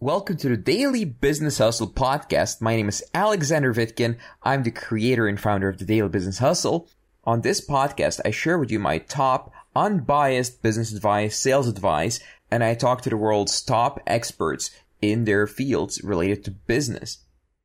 Welcome to the Daily Business Hustle podcast. My name is Alexander Vitkin. I'm the creator and founder of the Daily Business Hustle. On this podcast, I share with you my top unbiased business advice, sales advice, and I talk to the world's top experts in their fields related to business.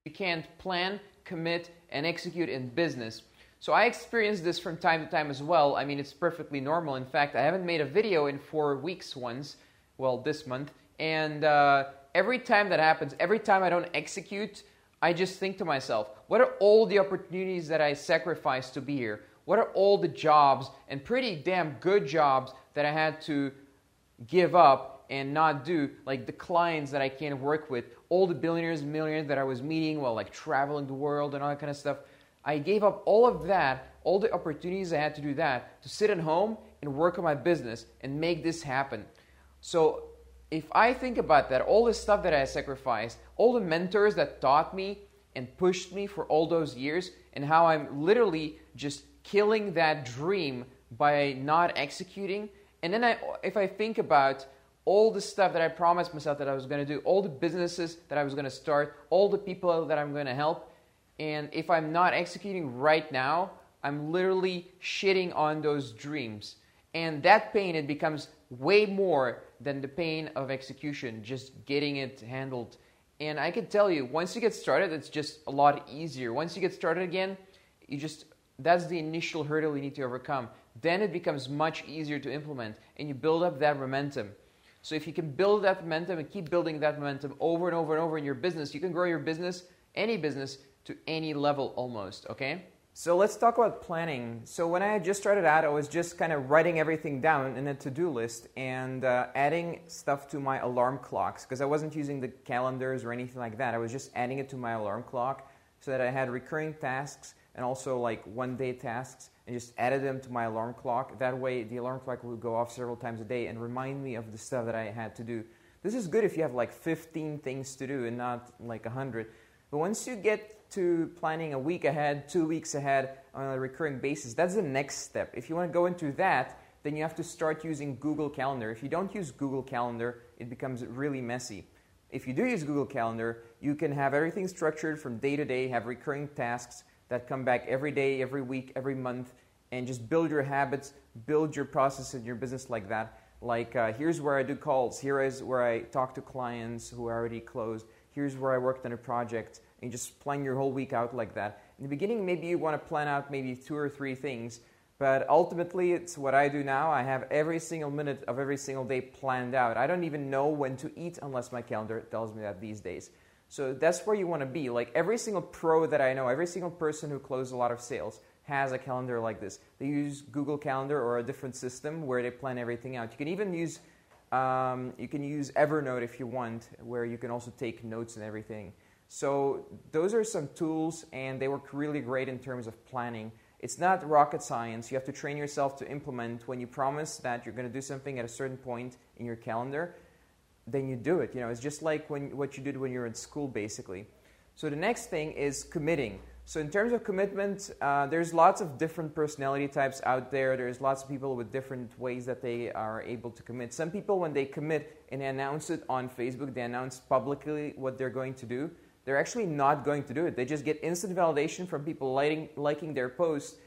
You can't plan, commit, and execute in business. So I experience this from time to time as well. I mean, it's perfectly normal. In fact, I haven't made a video in four weeks once, well, this month, and uh, every time that happens, every time I don't execute, I just think to myself, what are all the opportunities that I sacrificed to be here? What are all the jobs and pretty damn good jobs that I had to give up and not do, like the clients that I can't work with, all the billionaires and millionaires that I was meeting while like traveling the world and all that kind of stuff. I gave up all of that, all the opportunities I had to do that, to sit at home and work on my business and make this happen. So if I think about that, all the stuff that I sacrificed, all the mentors that taught me and pushed me for all those years, and how I'm literally just killing that dream by not executing. And then I, if I think about all the stuff that I promised myself that I was going to do, all the businesses that I was going to start, all the people that I'm going to help, and if I'm not executing right now, I'm literally shitting on those dreams. And that pain, it becomes way more than the pain of execution, just getting it handled. And I can tell you, once you get started, it's just a lot easier. Once you get started again, you just that's the initial hurdle you need to overcome. Then it becomes much easier to implement and you build up that momentum. So if you can build that momentum and keep building that momentum over and over and over in your business, you can grow your business, any business, to any level almost, okay? So let's talk about planning. So when I had just started out, I was just kind of writing everything down in a to-do list and uh, adding stuff to my alarm clocks because I wasn't using the calendars or anything like that. I was just adding it to my alarm clock so that I had recurring tasks and also like one-day tasks and just added them to my alarm clock. That way, the alarm clock would go off several times a day and remind me of the stuff that I had to do. This is good if you have like 15 things to do and not like 100. But once you get to planning a week ahead, two weeks ahead on a recurring basis. That's the next step. If you want to go into that, then you have to start using Google Calendar. If you don't use Google Calendar, it becomes really messy. If you do use Google Calendar, you can have everything structured from day to day, have recurring tasks that come back every day, every week, every month, and just build your habits, build your process in your business like that. Like, uh, here's where I do calls, here is where I talk to clients who are already closed, here's where I worked on a project and just plan your whole week out like that. In the beginning, maybe you want to plan out maybe two or three things, but ultimately, it's what I do now. I have every single minute of every single day planned out. I don't even know when to eat unless my calendar tells me that these days. So that's where you want to be. Like every single pro that I know, every single person who closes a lot of sales has a calendar like this. They use Google Calendar or a different system where they plan everything out. You can even use um, you can use Evernote if you want, where you can also take notes and everything. So those are some tools, and they work really great in terms of planning. It's not rocket science. You have to train yourself to implement. When you promise that you're going to do something at a certain point in your calendar, then you do it. You know, it's just like when what you did when you were in school, basically. So the next thing is committing. So in terms of commitment, uh, there's lots of different personality types out there. There's lots of people with different ways that they are able to commit. Some people, when they commit and they announce it on Facebook, they announce publicly what they're going to do they're actually not going to do it. They just get instant validation from people liking, liking their posts,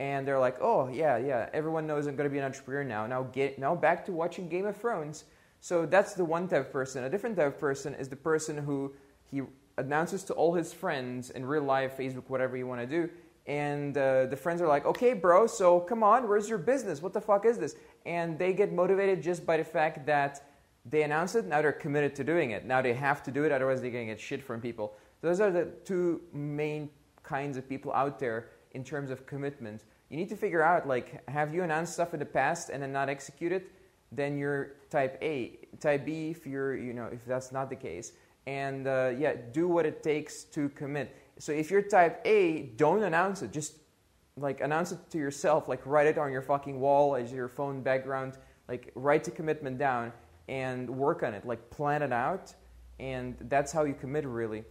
and they're like, oh, yeah, yeah, everyone knows I'm going to be an entrepreneur now. Now, get, now back to watching Game of Thrones. So that's the one type of person. A different type of person is the person who he announces to all his friends in real life, Facebook, whatever you want to do. And uh, the friends are like, okay, bro, so come on, where's your business? What the fuck is this? And they get motivated just by the fact that they announce it, now they're committed to doing it. Now they have to do it, otherwise they're going to get shit from people. Those are the two main kinds of people out there in terms of commitment. You need to figure out, like, have you announced stuff in the past and then not executed? Then you're type A. Type B, if you're, you know, if that's not the case. And uh, yeah, do what it takes to commit. So if you're type A, don't announce it. Just like announce it to yourself. Like write it on your fucking wall as your phone background. Like write the commitment down and work on it, like plan it out, and that's how you commit really.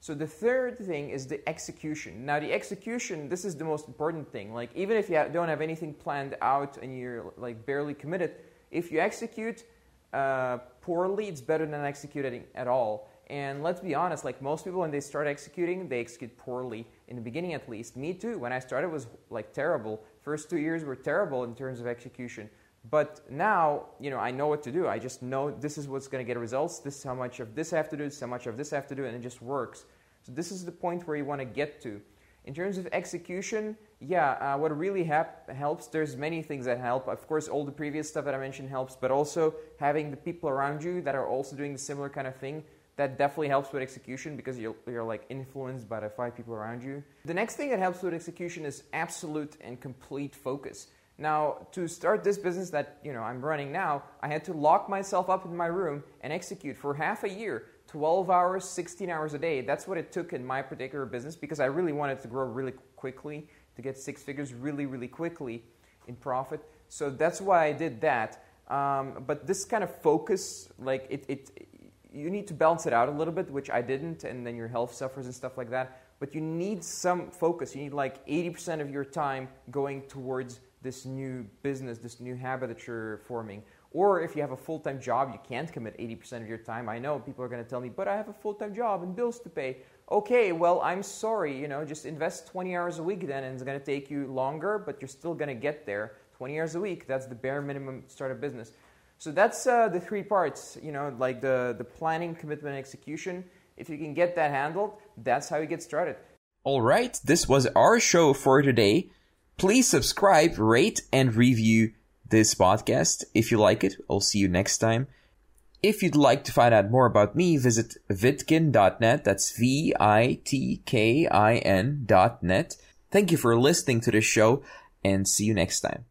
So the third thing is the execution. Now the execution, this is the most important thing. Like even if you don't have anything planned out and you're like barely committed, if you execute, uh, poorly, it's better than executing at all. And let's be honest, like most people, when they start executing, they execute poorly in the beginning, at least. Me too. When I started, was like terrible. First two years were terrible in terms of execution. But now, you know, I know what to do. I just know this is what's going to get results. This is how much of this I have to do. This is how much of this I have to do, and it just works. So this is the point where you want to get to. In terms of execution, yeah, uh, what really hap- helps, there's many things that help. Of course, all the previous stuff that I mentioned helps, but also having the people around you that are also doing the similar kind of thing, that definitely helps with execution because you're, you're like influenced by the five people around you. The next thing that helps with execution is absolute and complete focus. Now, to start this business that you know I'm running now, I had to lock myself up in my room and execute for half a year, 12 hours, 16 hours a day. That's what it took in my particular business because I really wanted to grow really quickly, to get six figures really, really quickly in profit. So that's why I did that. Um, but this kind of focus, like it, it, you need to balance it out a little bit, which I didn't, and then your health suffers and stuff like that. But you need some focus. You need like 80% of your time going towards this new business, this new habit that you're forming. Or if you have a full time job, you can't commit 80% of your time. I know people are going to tell me, but I have a full time job and bills to pay. Okay, well, I'm sorry, you know, just invest 20 hours a week then, and it's going to take you longer, but you're still going to get there. 20 hours a week, that's the bare minimum to start a business. So that's uh, the three parts, you know, like the, the planning, commitment, and execution. If you can get that handled, that's how you get started. All right, this was our show for today. Please subscribe, rate, and review this podcast if you like it. I'll see you next time. If you'd like to find out more about me, visit vitkin.net. That's V I T K I N dot net. Thank you for listening to this show and see you next time.